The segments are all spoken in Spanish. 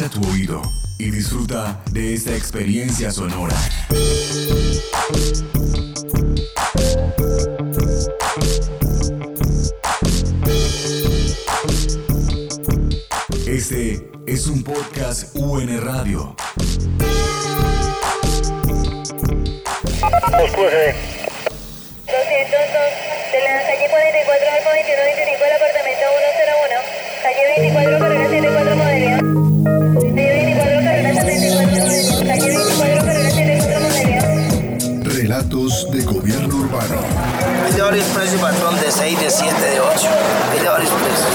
Agudiza tu oído y disfruta de esta experiencia sonora. Este es un podcast UN Radio. de la calle 44 al 2125 del apartamento 101, calle 24 carrera 74 modelo. Relatos de gobierno urbano. Hay de varios precios, patrón, de 6, de 7, de 8. Hay de varios precios.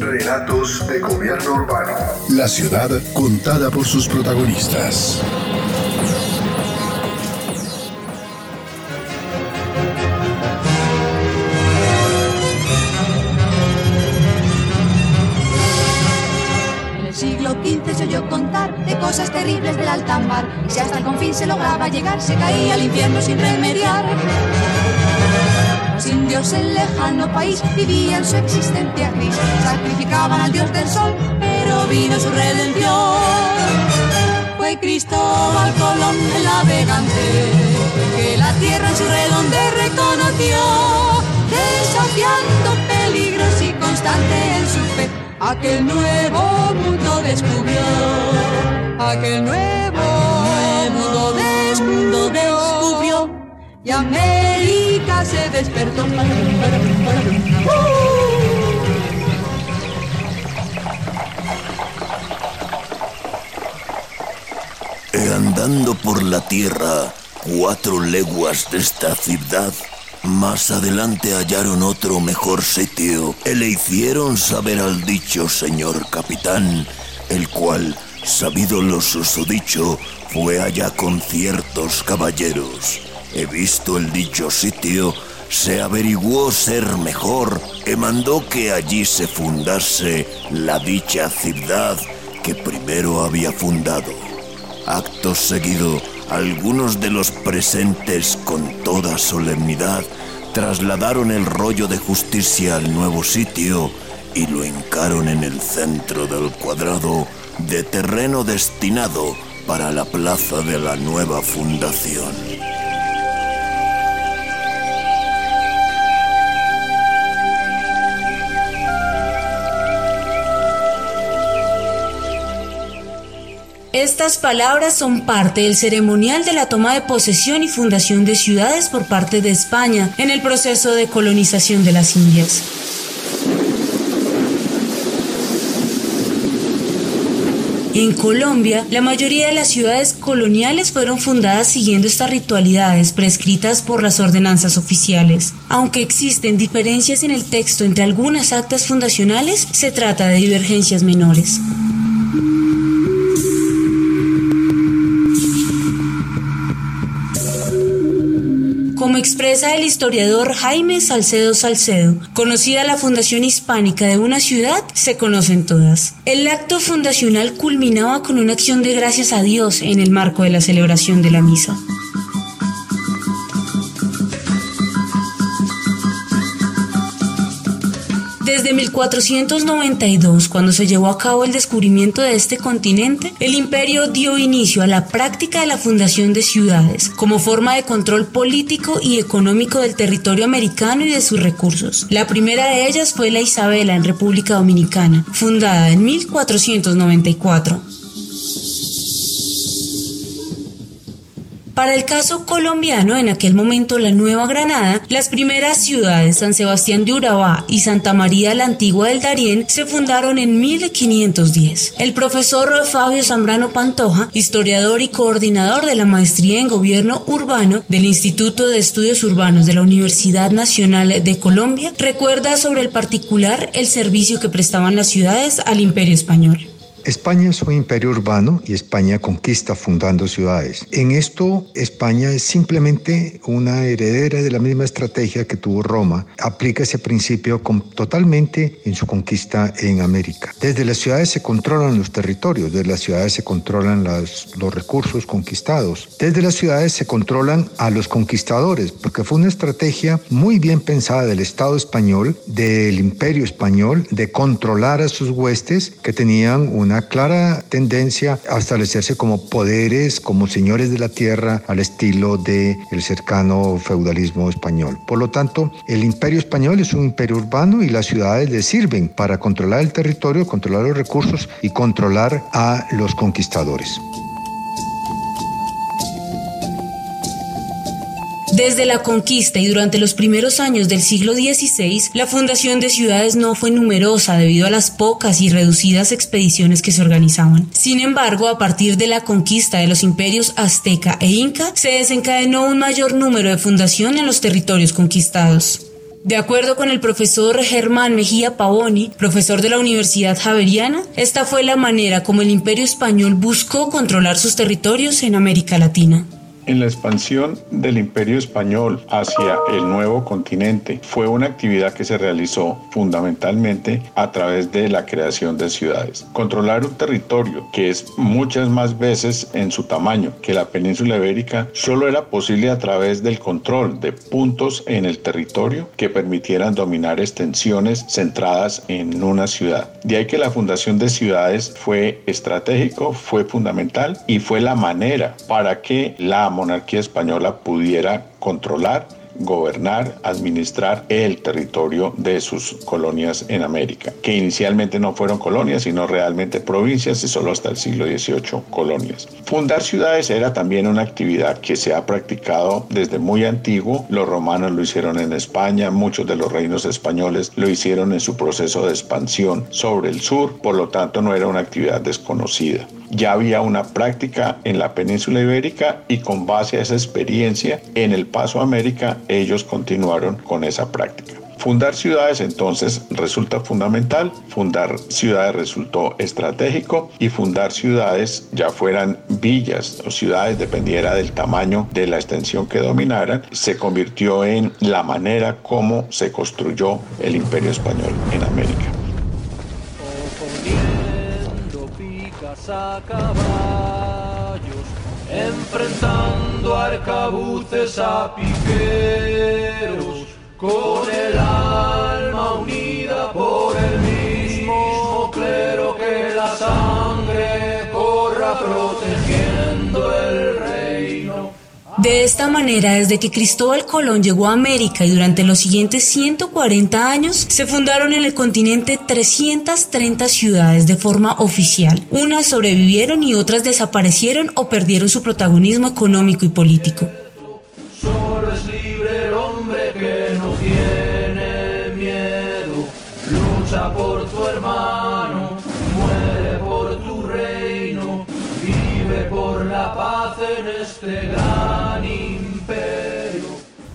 Relatos de gobierno urbano. La ciudad contada por sus protagonistas. Contar de cosas terribles del alta mar. Y si hasta el confín se lograba llegar, se caía al infierno sin remediar. Los indios en lejano país vivían su existencia gris. Sacrificaban al dios del sol, pero vino su redención. Fue Cristóbal Colón el navegante, que la tierra en su redonde reconoció, desafiando peligros y constante en su fe, aquel nuevo mundo descubrió, aquel nuevo mundo descubrió, y América se despertó. E andando por la tierra cuatro leguas de esta ciudad, más adelante hallaron otro mejor sitio y le hicieron saber al dicho señor capitán, el cual, sabido lo susodicho, fue allá con ciertos caballeros. He visto el dicho sitio, se averiguó ser mejor y mandó que allí se fundase la dicha ciudad que primero había fundado. Acto seguido, algunos de los presentes con toda solemnidad trasladaron el rollo de justicia al nuevo sitio y lo hincaron en el centro del cuadrado de terreno destinado para la plaza de la nueva fundación. Estas palabras son parte del ceremonial de la toma de posesión y fundación de ciudades por parte de España en el proceso de colonización de las Indias. En Colombia, la mayoría de las ciudades coloniales fueron fundadas siguiendo estas ritualidades prescritas por las ordenanzas oficiales. Aunque existen diferencias en el texto entre algunas actas fundacionales, se trata de divergencias menores. Como expresa el historiador Jaime Salcedo Salcedo, conocida la fundación hispánica de una ciudad, se conocen todas. El acto fundacional culminaba con una acción de gracias a Dios en el marco de la celebración de la misa. Desde 1492, cuando se llevó a cabo el descubrimiento de este continente, el imperio dio inicio a la práctica de la fundación de ciudades como forma de control político y económico del territorio americano y de sus recursos. La primera de ellas fue la Isabela en República Dominicana, fundada en 1494. Para el caso colombiano, en aquel momento la Nueva Granada, las primeras ciudades San Sebastián de Urabá y Santa María la Antigua del Darién se fundaron en 1510. El profesor Fabio Zambrano Pantoja, historiador y coordinador de la maestría en gobierno urbano del Instituto de Estudios Urbanos de la Universidad Nacional de Colombia, recuerda sobre el particular el servicio que prestaban las ciudades al Imperio Español. España es un imperio urbano y España conquista fundando ciudades. En esto, España es simplemente una heredera de la misma estrategia que tuvo Roma. Aplica ese principio totalmente en su conquista en América. Desde las ciudades se controlan los territorios, desde las ciudades se controlan los recursos conquistados, desde las ciudades se controlan a los conquistadores, porque fue una estrategia muy bien pensada del Estado español, del imperio español, de controlar a sus huestes que tenían una clara tendencia a establecerse como poderes, como señores de la tierra, al estilo del el cercano feudalismo español. Por lo tanto, el imperio español es un imperio urbano y las ciudades le sirven para controlar el territorio, controlar los recursos y controlar a los conquistadores. Desde la conquista y durante los primeros años del siglo XVI, la fundación de ciudades no fue numerosa debido a las pocas y reducidas expediciones que se organizaban. Sin embargo, a partir de la conquista de los imperios azteca e inca, se desencadenó un mayor número de fundación en los territorios conquistados. De acuerdo con el profesor Germán Mejía Pavoni, profesor de la Universidad Javeriana, esta fue la manera como el imperio español buscó controlar sus territorios en América Latina. En la expansión del imperio español hacia el nuevo continente fue una actividad que se realizó fundamentalmente a través de la creación de ciudades. Controlar un territorio que es muchas más veces en su tamaño que la península ibérica solo era posible a través del control de puntos en el territorio que permitieran dominar extensiones centradas en una ciudad. De ahí que la fundación de ciudades fue estratégico, fue fundamental y fue la manera para que la monarquía española pudiera controlar gobernar, administrar el territorio de sus colonias en América, que inicialmente no fueron colonias, sino realmente provincias y solo hasta el siglo XVIII colonias. Fundar ciudades era también una actividad que se ha practicado desde muy antiguo. Los romanos lo hicieron en España, muchos de los reinos españoles lo hicieron en su proceso de expansión sobre el sur, por lo tanto no era una actividad desconocida ya había una práctica en la península ibérica y con base a esa experiencia en el paso a América ellos continuaron con esa práctica. Fundar ciudades entonces resulta fundamental, fundar ciudades resultó estratégico y fundar ciudades, ya fueran villas o ciudades, dependiera del tamaño de la extensión que dominaran, se convirtió en la manera como se construyó el imperio español en América. Caballos, enfrentando arcabuces a piqueros, con el alma unida por el mismo clero que la sangre corra protegiendo el de esta manera, desde que Cristóbal Colón llegó a América y durante los siguientes 140 años, se fundaron en el continente 330 ciudades de forma oficial. Unas sobrevivieron y otras desaparecieron o perdieron su protagonismo económico y político.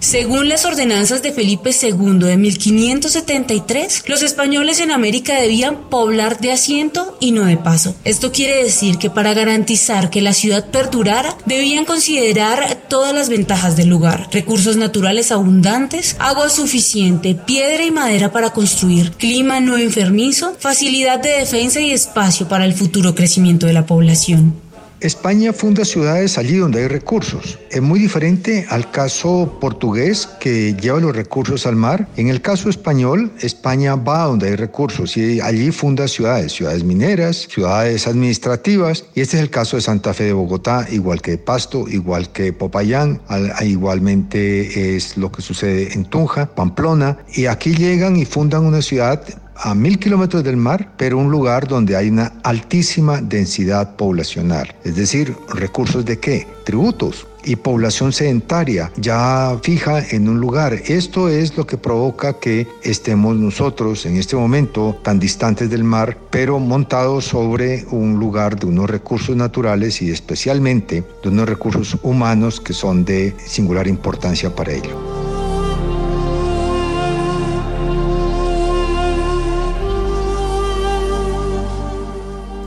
Según las ordenanzas de Felipe II de 1573, los españoles en América debían poblar de asiento y no de paso. Esto quiere decir que para garantizar que la ciudad perdurara, debían considerar todas las ventajas del lugar, recursos naturales abundantes, agua suficiente, piedra y madera para construir, clima no enfermizo, facilidad de defensa y espacio para el futuro crecimiento de la población. España funda ciudades allí donde hay recursos. Es muy diferente al caso portugués que lleva los recursos al mar. En el caso español, España va donde hay recursos y allí funda ciudades, ciudades mineras, ciudades administrativas. Y este es el caso de Santa Fe de Bogotá, igual que Pasto, igual que Popayán, igualmente es lo que sucede en Tunja, Pamplona. Y aquí llegan y fundan una ciudad a mil kilómetros del mar, pero un lugar donde hay una altísima densidad poblacional. Es decir, recursos de qué? Tributos y población sedentaria ya fija en un lugar. Esto es lo que provoca que estemos nosotros en este momento tan distantes del mar, pero montados sobre un lugar de unos recursos naturales y especialmente de unos recursos humanos que son de singular importancia para ello.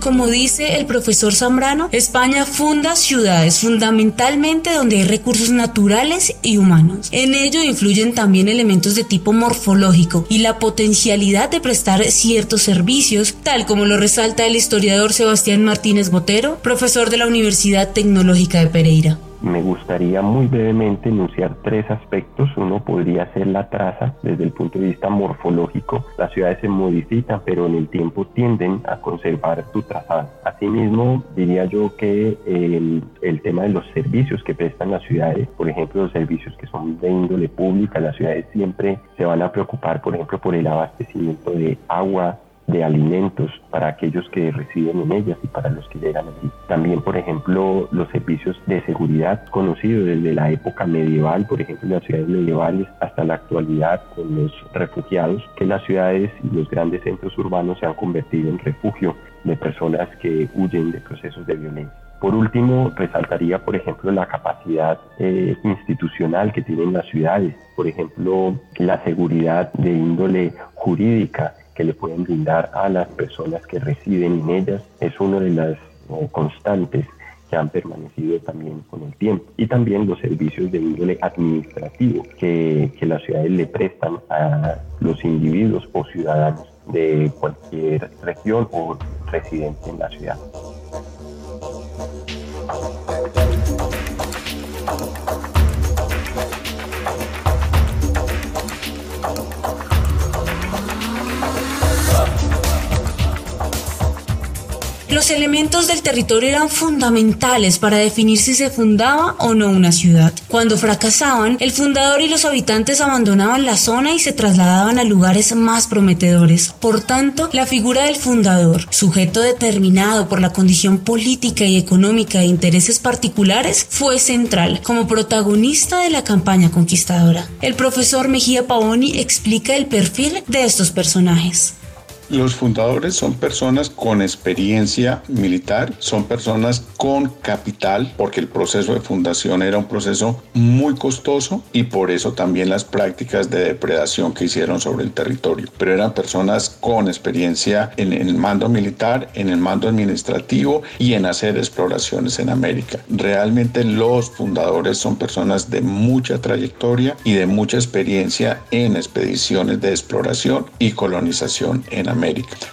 Como dice el profesor Zambrano, España funda ciudades fundamentalmente donde hay recursos naturales y humanos. En ello influyen también elementos de tipo morfológico y la potencialidad de prestar ciertos servicios, tal como lo resalta el historiador Sebastián Martínez Botero, profesor de la Universidad Tecnológica de Pereira. Me gustaría muy brevemente enunciar tres aspectos. Uno podría ser la traza desde el punto de vista morfológico. Las ciudades se modifican, pero en el tiempo tienden a conservar su trazado. Asimismo, diría yo que el, el tema de los servicios que prestan las ciudades, por ejemplo, los servicios que son de índole pública, las ciudades siempre se van a preocupar, por ejemplo, por el abastecimiento de agua, de alimentos para aquellos que residen en ellas y para los que llegan allí. También, por ejemplo, los servicios de seguridad conocidos desde la época medieval, por ejemplo, las ciudades medievales hasta la actualidad con los refugiados, que las ciudades y los grandes centros urbanos se han convertido en refugio de personas que huyen de procesos de violencia. Por último, resaltaría, por ejemplo, la capacidad eh, institucional que tienen las ciudades, por ejemplo, la seguridad de índole jurídica, que le pueden brindar a las personas que residen en ellas es una de las eh, constantes que han permanecido también con el tiempo. Y también los servicios de índole administrativo que, que las ciudades le prestan a los individuos o ciudadanos de cualquier región o residente en la ciudad. Los elementos del territorio eran fundamentales para definir si se fundaba o no una ciudad. Cuando fracasaban, el fundador y los habitantes abandonaban la zona y se trasladaban a lugares más prometedores. Por tanto, la figura del fundador, sujeto determinado por la condición política y económica de intereses particulares, fue central como protagonista de la campaña conquistadora. El profesor Mejía Paoni explica el perfil de estos personajes. Los fundadores son personas con experiencia militar, son personas con capital, porque el proceso de fundación era un proceso muy costoso y por eso también las prácticas de depredación que hicieron sobre el territorio. Pero eran personas con experiencia en, el mando militar, en el mando administrativo y en hacer exploraciones en América. Realmente los fundadores son personas de mucha trayectoria y de mucha experiencia en expediciones de exploración y colonización en América.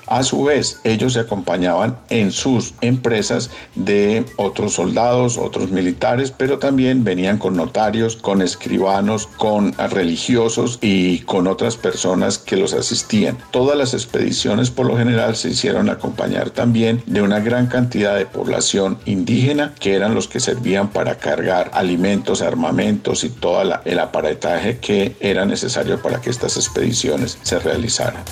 A su vez, ellos se acompañaban en sus empresas de otros soldados, otros militares, pero también venían con notarios, con escribanos, con religiosos y con otras personas que los asistían. Todas las expediciones por lo general se hicieron acompañar también de una gran cantidad de población indígena que eran los que servían para cargar alimentos, armamentos y todo el aparataje que era necesario para que estas expediciones se realizaran.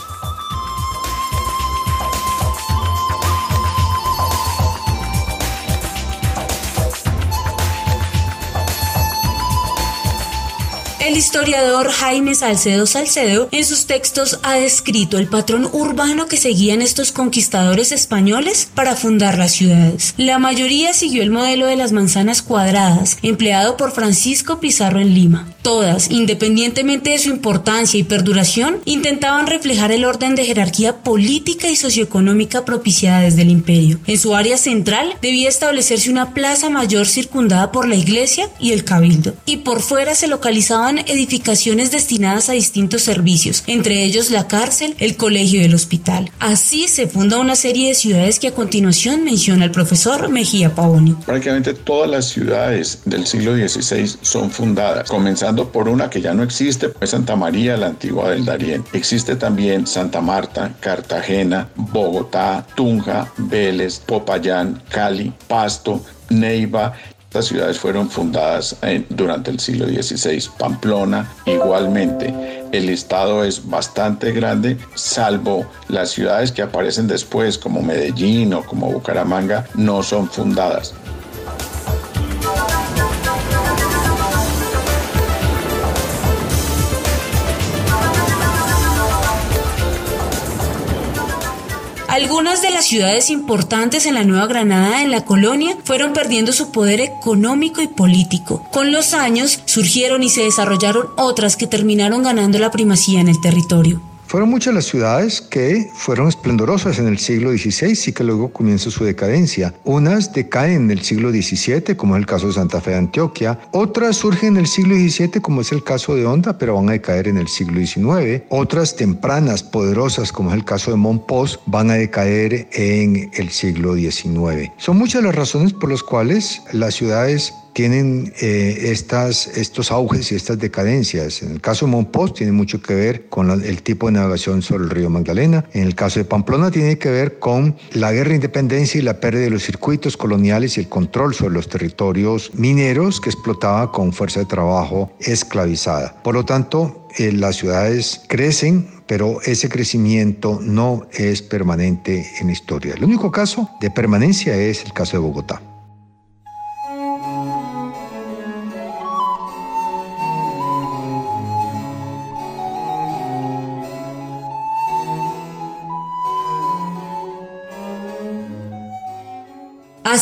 El historiador Jaime Salcedo Salcedo en sus textos ha descrito el patrón urbano que seguían estos conquistadores españoles para fundar las ciudades. La mayoría siguió el modelo de las manzanas cuadradas, empleado por Francisco Pizarro en Lima. Todas, independientemente de su importancia y perduración, intentaban reflejar el orden de jerarquía política y socioeconómica propiciada desde el imperio. En su área central debía establecerse una plaza mayor circundada por la iglesia y el cabildo, y por fuera se localizaban edificaciones destinadas a distintos servicios, entre ellos la cárcel, el colegio y el hospital. Así se funda una serie de ciudades que a continuación menciona el profesor Mejía Paoni. Prácticamente todas las ciudades del siglo XVI son fundadas, comenzando por una que ya no existe, pues Santa María, la antigua del Darién. Existe también Santa Marta, Cartagena, Bogotá, Tunja, Vélez, Popayán, Cali, Pasto, Neiva estas ciudades fueron fundadas durante el siglo XVI. Pamplona igualmente. El estado es bastante grande, salvo las ciudades que aparecen después como Medellín o como Bucaramanga, no son fundadas. Ciudades importantes en la Nueva Granada en la colonia fueron perdiendo su poder económico y político. Con los años surgieron y se desarrollaron otras que terminaron ganando la primacía en el territorio. Fueron muchas las ciudades que fueron esplendorosas en el siglo XVI y que luego comienza su decadencia. Unas decaen en el siglo XVII, como es el caso de Santa Fe de Antioquia. Otras surgen en el siglo XVII, como es el caso de Honda, pero van a decaer en el siglo XIX. Otras tempranas, poderosas, como es el caso de Montpós, van a decaer en el siglo XIX. Son muchas las razones por las cuales las ciudades tienen eh, estos auges y estas decadencias. En el caso de Monpós tiene mucho que ver con el tipo de navegación sobre el río Magdalena. En el caso de Pamplona tiene que ver con la guerra de independencia y la pérdida de los circuitos coloniales y el control sobre los territorios mineros que explotaba con fuerza de trabajo esclavizada. Por lo tanto, eh, las ciudades crecen, pero ese crecimiento no es permanente en la historia. El único caso de permanencia es el caso de Bogotá.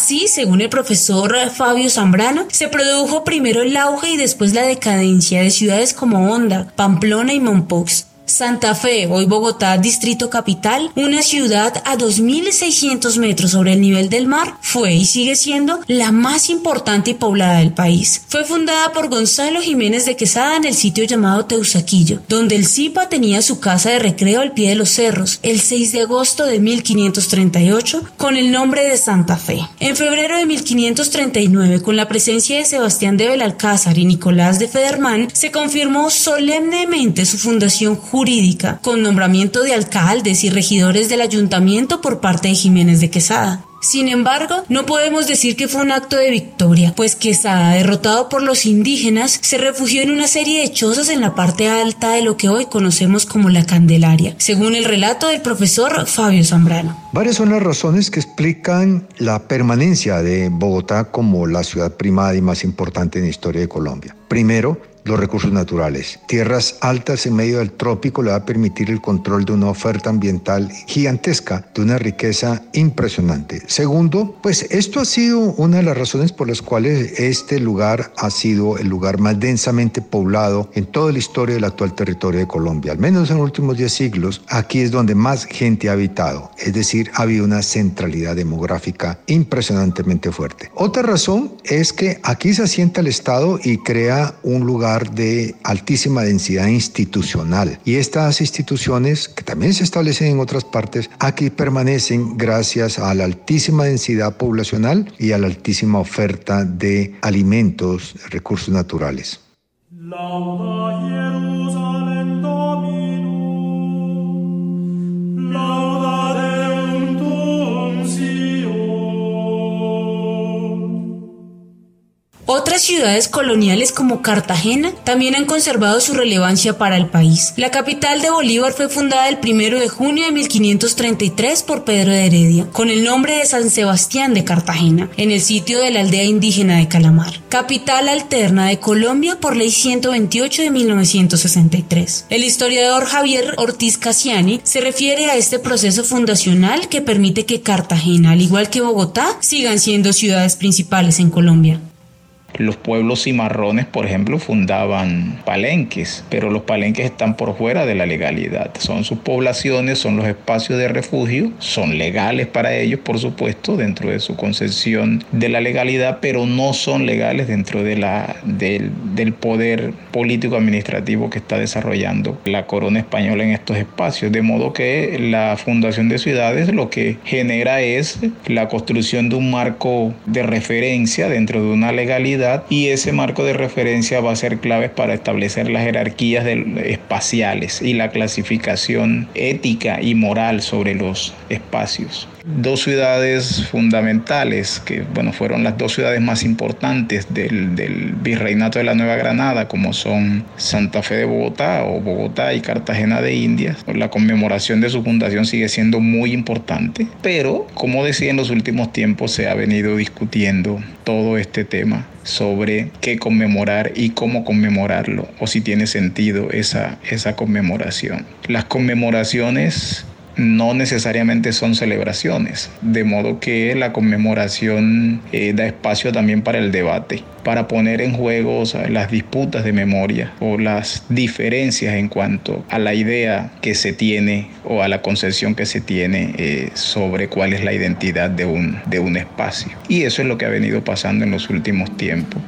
Así, según el profesor Fabio Zambrano, se produjo primero el auge y después la decadencia de ciudades como Honda, Pamplona y Mompox. Santa Fe, hoy Bogotá, Distrito Capital, una ciudad a 2.600 metros sobre el nivel del mar, fue y sigue siendo la más importante y poblada del país. Fue fundada por Gonzalo Jiménez de Quesada en el sitio llamado Teusaquillo, donde el Zipa tenía su casa de recreo al pie de los cerros, el 6 de agosto de 1538, con el nombre de Santa Fe. En febrero de 1539, con la presencia de Sebastián de Belalcázar y Nicolás de Federman, se confirmó solemnemente su fundación jurídica, con nombramiento de alcaldes y regidores del ayuntamiento por parte de Jiménez de Quesada. Sin embargo, no podemos decir que fue un acto de victoria, pues Quesada, derrotado por los indígenas, se refugió en una serie de chozas en la parte alta de lo que hoy conocemos como la Candelaria, según el relato del profesor Fabio Zambrano. Varias son las razones que explican la permanencia de Bogotá como la ciudad primada y más importante en la historia de Colombia. Primero, los recursos naturales. Tierras altas en medio del trópico le va a permitir el control de una oferta ambiental gigantesca, de una riqueza impresionante. Segundo, pues esto ha sido una de las razones por las cuales este lugar ha sido el lugar más densamente poblado en toda la historia del actual territorio de Colombia. Al menos en los últimos 10 siglos, aquí es donde más gente ha habitado. Es decir, ha habido una centralidad demográfica impresionantemente fuerte. Otra razón es que aquí se asienta el Estado y crea un lugar de altísima densidad institucional. Y estas instituciones, que también se establecen en otras partes, aquí permanecen gracias a la altísima densidad poblacional y a la altísima oferta de alimentos, recursos naturales. Otras ciudades coloniales como Cartagena también han conservado su relevancia para el país. La capital de Bolívar fue fundada el 1 de junio de 1533 por Pedro de Heredia, con el nombre de San Sebastián de Cartagena, en el sitio de la aldea indígena de Calamar. Capital alterna de Colombia por ley 128 de 1963. El historiador Javier Ortiz Casiani se refiere a este proceso fundacional que permite que Cartagena, al igual que Bogotá, sigan siendo ciudades principales en Colombia. Los pueblos cimarrones, por ejemplo, fundaban palenques, pero los palenques están por fuera de la legalidad. Son sus poblaciones, son los espacios de refugio, son legales para ellos, por supuesto, dentro de su concepción de la legalidad, pero no son legales dentro de la, del, del poder político administrativo que está desarrollando la corona española en estos espacios. De modo que la fundación de ciudades lo que genera es la construcción de un marco de referencia dentro de una legalidad y ese marco de referencia va a ser clave para establecer las jerarquías espaciales y la clasificación ética y moral sobre los espacios dos ciudades fundamentales, que bueno, fueron las dos ciudades más importantes del, virreinato de la Nueva Granada, como son Santa Fe de Bogotá o Bogotá y Cartagena de Indias. La conmemoración de su fundación sigue siendo muy importante, pero como decía en los últimos tiempos se ha venido discutiendo todo este tema sobre qué conmemorar y cómo conmemorarlo, o si tiene sentido esa, esa conmemoración. Las conmemoraciones no necesariamente son celebraciones, de modo que la conmemoración eh, da espacio también para el debate, para poner en juego las disputas de memoria o las diferencias en cuanto a la idea que se tiene o a la concepción que se tiene eh, sobre cuál es la identidad de un, de un espacio. Y eso es lo que ha venido pasando en los últimos tiempos.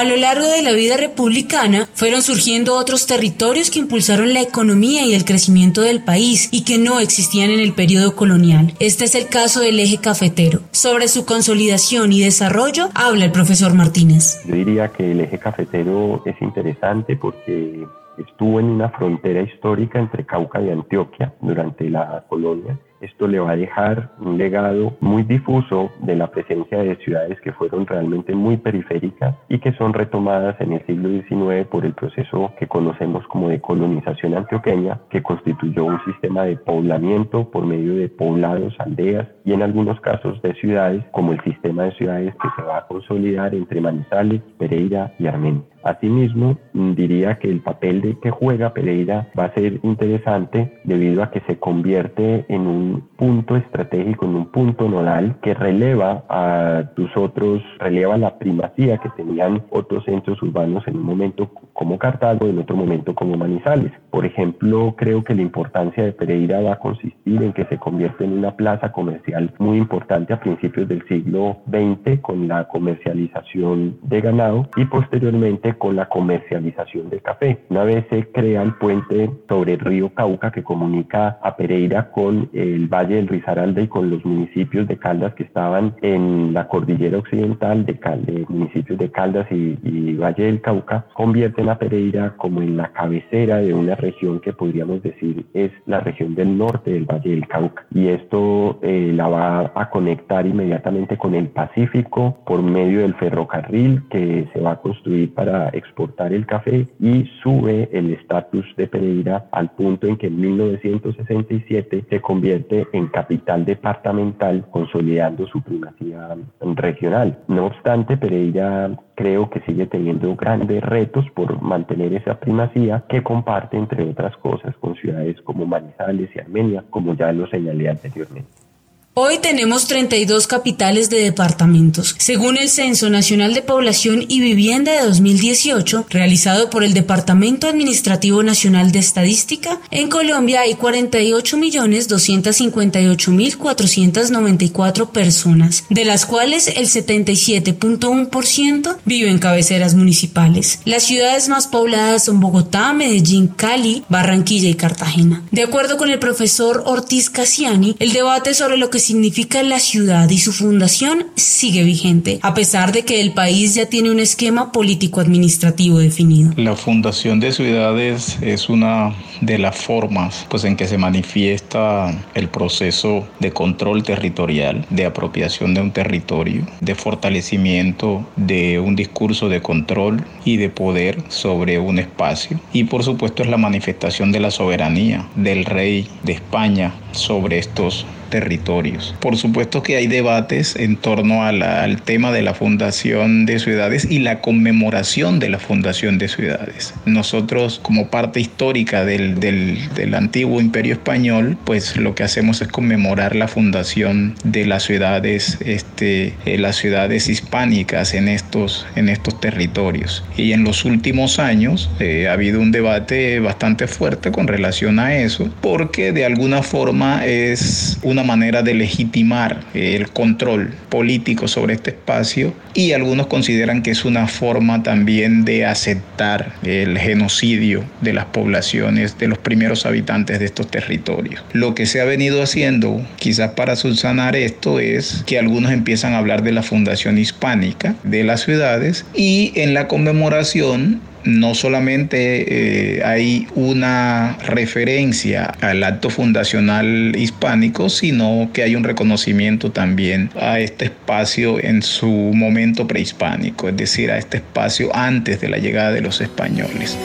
A lo largo de la vida republicana fueron surgiendo otros territorios que impulsaron la economía y el crecimiento del país y que no existían en el periodo colonial. Este es el caso del eje cafetero. Sobre su consolidación y desarrollo habla el profesor Martínez. Yo diría que el eje cafetero es interesante porque estuvo en una frontera histórica entre Cauca y Antioquia durante la colonia esto le va a dejar un legado muy difuso de la presencia de ciudades que fueron realmente muy periféricas y que son retomadas en el siglo XIX por el proceso que conocemos como de colonización antioqueña, que constituyó un sistema de poblamiento por medio de poblados, aldeas y en algunos casos de ciudades, como el sistema de ciudades que se va a consolidar entre Manizales, Pereira y Armenia. Asimismo, diría que el papel de que juega Pereira va a ser interesante debido a que se convierte en un punto estratégico, en un punto nodal que releva a tus otros, releva la primacía que tenían otros centros urbanos en un momento como Cartago, en otro momento como Manizales. Por ejemplo, creo que la importancia de Pereira va a consistir en que se convierte en una plaza comercial muy importante a principios del siglo XX con la comercialización de ganado y posteriormente con la comercialización del café. Una vez se crea el puente sobre el río Cauca que comunica a Pereira con el Valle del Risaralda y con los municipios de Caldas que estaban en la cordillera occidental de, municipios de Caldas y, Valle del Cauca, convierten a Pereira como en la cabecera de una región que podríamos decir es la región del norte del Valle del Cauca. Y esto eh, va a conectar inmediatamente con el Pacífico por medio del ferrocarril que se va a construir para exportar el café y sube el estatus de Pereira al punto en que en 1967 se convierte en capital departamental consolidando su primacía regional. No obstante, Pereira creo que sigue teniendo grandes retos por mantener esa primacía que comparte, entre otras cosas, con ciudades como Manizales y Armenia, como ya lo señalé anteriormente. Hoy tenemos 32 capitales de departamentos. Según el Censo Nacional de Población y Vivienda de 2018, realizado por el Departamento Administrativo Nacional de Estadística, en Colombia hay 48.258.494 personas, de las cuales el 77.1% viven en cabeceras municipales. Las ciudades más pobladas son Bogotá, Medellín, Cali, Barranquilla y Cartagena. De acuerdo con el profesor Ortiz Casiani, el debate sobre lo que significa la ciudad y su fundación sigue vigente, a pesar de que el país ya tiene un esquema político-administrativo definido. La fundación de ciudades es una de las formas pues, en que se manifiesta el proceso de control territorial, de apropiación de un territorio, de fortalecimiento de un discurso de control y de poder sobre un espacio. Y por supuesto es la manifestación de la soberanía del rey de España sobre estos territorios. Por supuesto que hay debates en torno al tema de la fundación de ciudades y la conmemoración de la fundación de ciudades. Nosotros como parte histórica del del, antiguo imperio español, pues lo que hacemos es conmemorar la fundación de las ciudades, este, eh, las ciudades hispánicas en estos, en estos territorios. Y en los últimos años eh, ha habido un debate bastante fuerte con relación a eso, porque de alguna es una manera de legitimar el control político sobre este espacio y algunos consideran que es una forma también de aceptar el genocidio de las poblaciones de los primeros habitantes de estos territorios. Lo que se ha venido haciendo, quizás para subsanar esto, es que algunos empiezan a hablar de la fundación hispánica de las ciudades y en la conmemoración no solamente eh, hay una referencia al acto fundacional hispánico, sino que hay un reconocimiento también a este espacio en su momento prehispánico, es decir, a este espacio antes de la llegada de los españoles.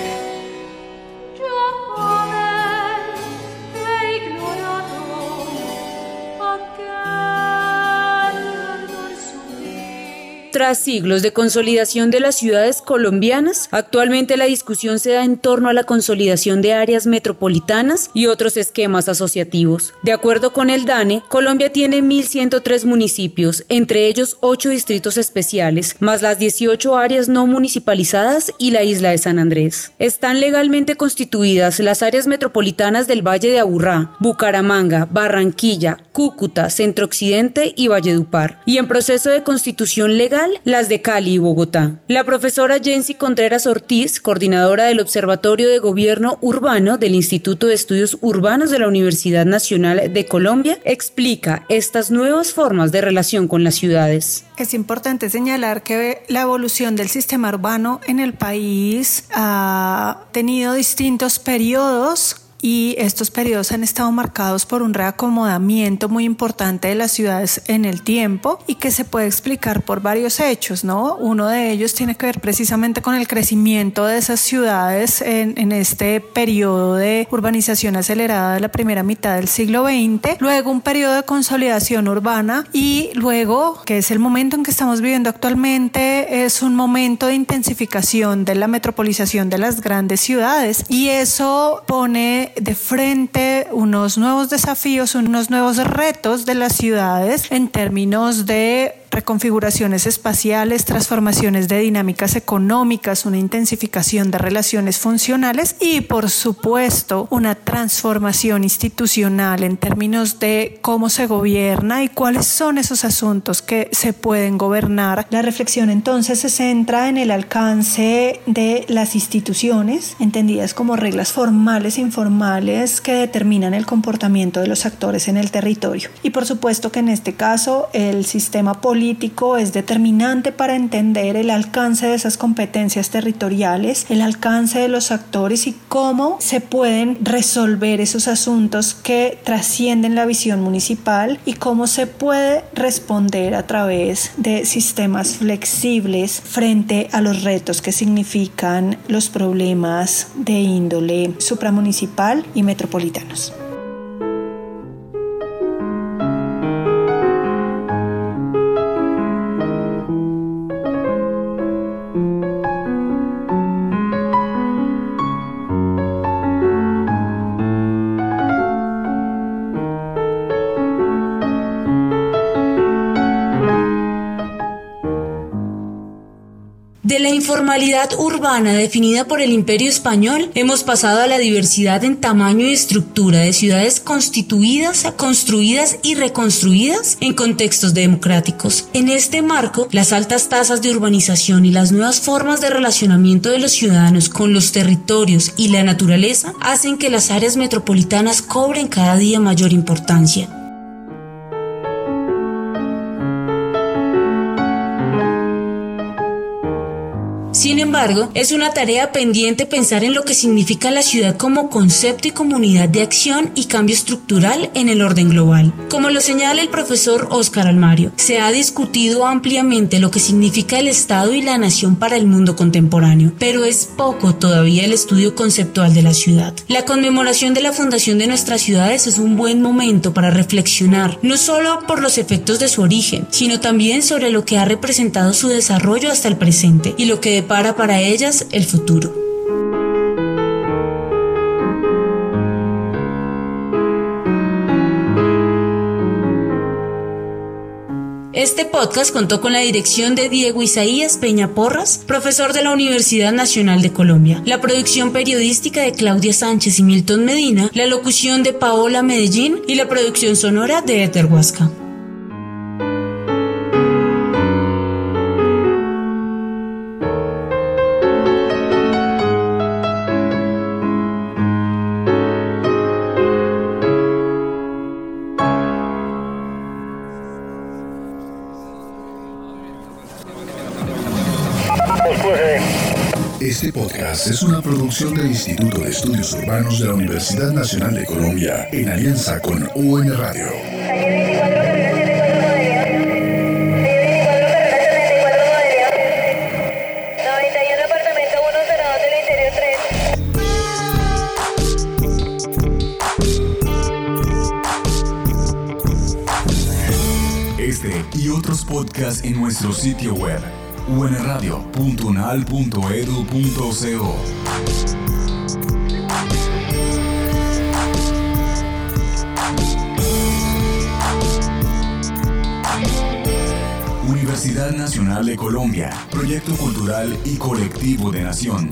Tras siglos de consolidación de las ciudades colombianas, actualmente la discusión se da en torno a la consolidación de áreas metropolitanas y otros esquemas asociativos. De acuerdo con el DANE, Colombia tiene 1.103 municipios, entre ellos 8 distritos especiales, más las 18 áreas no municipalizadas y la isla de San Andrés. Están legalmente constituidas las áreas metropolitanas del Valle de Aburrá, Bucaramanga, Barranquilla, Cúcuta, Centro Occidente y Valledupar, y en proceso de constitución legal las de Cali y Bogotá. La profesora Jensi Contreras Ortiz, coordinadora del Observatorio de Gobierno Urbano del Instituto de Estudios Urbanos de la Universidad Nacional de Colombia, explica estas nuevas formas de relación con las ciudades. Es importante señalar que la evolución del sistema urbano en el país ha tenido distintos periodos y estos periodos han estado marcados por un reacomodamiento muy importante de las ciudades en el tiempo y que se puede explicar por varios hechos, ¿no? Uno de ellos tiene que ver precisamente con el crecimiento de esas ciudades en, en este periodo de urbanización acelerada de la primera mitad del siglo XX, luego un periodo de consolidación urbana y luego, que es el momento en que estamos viviendo actualmente, es un momento de intensificación de la metropolización de las grandes ciudades y eso pone de frente unos nuevos desafíos, unos nuevos retos de las ciudades en términos de reconfiguraciones espaciales, transformaciones de dinámicas económicas, una intensificación de relaciones funcionales y por supuesto una transformación institucional en términos de cómo se gobierna y cuáles son esos asuntos que se pueden gobernar. La reflexión entonces se centra en el alcance de las instituciones, entendidas como reglas formales e informales que determinan el comportamiento de los actores en el territorio. Y por supuesto que en este caso el sistema político es determinante para entender el alcance de esas competencias territoriales, el alcance de los actores y cómo se pueden resolver esos asuntos que trascienden la visión municipal y cómo se puede responder a través de sistemas flexibles frente a los retos que significan los problemas de índole supramunicipal y metropolitanos. De la informalidad urbana definida por el imperio español, hemos pasado a la diversidad en tamaño y estructura de ciudades constituidas, construidas y reconstruidas en contextos democráticos. En este marco, las altas tasas de urbanización y las nuevas formas de relacionamiento de los ciudadanos con los territorios y la naturaleza hacen que las áreas metropolitanas cobren cada día mayor importancia. Sin embargo, es una tarea pendiente pensar en lo que significa la ciudad como concepto y comunidad de acción y cambio estructural en el orden global. Como lo señala el profesor Óscar Almario, se ha discutido ampliamente lo que significa el Estado y la nación para el mundo contemporáneo, pero es poco todavía el estudio conceptual de la ciudad. La conmemoración de la fundación de nuestras ciudades es un buen momento para reflexionar, no solo por los efectos de su origen, sino también sobre lo que ha representado su desarrollo hasta el presente y lo que depara para ellas el futuro. Este podcast contó con la dirección de Diego Isaías Peña Porras, profesor de la Universidad Nacional de Colombia, la producción periodística de Claudia Sánchez y Milton Medina, la locución de Paola Medellín y la producción sonora de Ether Huasca. Este podcast es una producción del Instituto de Estudios Urbanos de la Universidad Nacional de Colombia en alianza con UN Radio. Calle 24, carrera 74 modelo. Calle 24, carrera 74 modelo. 91 apartamento 102 del interior 3. Este y otros podcasts en nuestro sitio web unradio.unal.edu.co. Universidad Nacional de Colombia, Proyecto Cultural y Colectivo de Nación.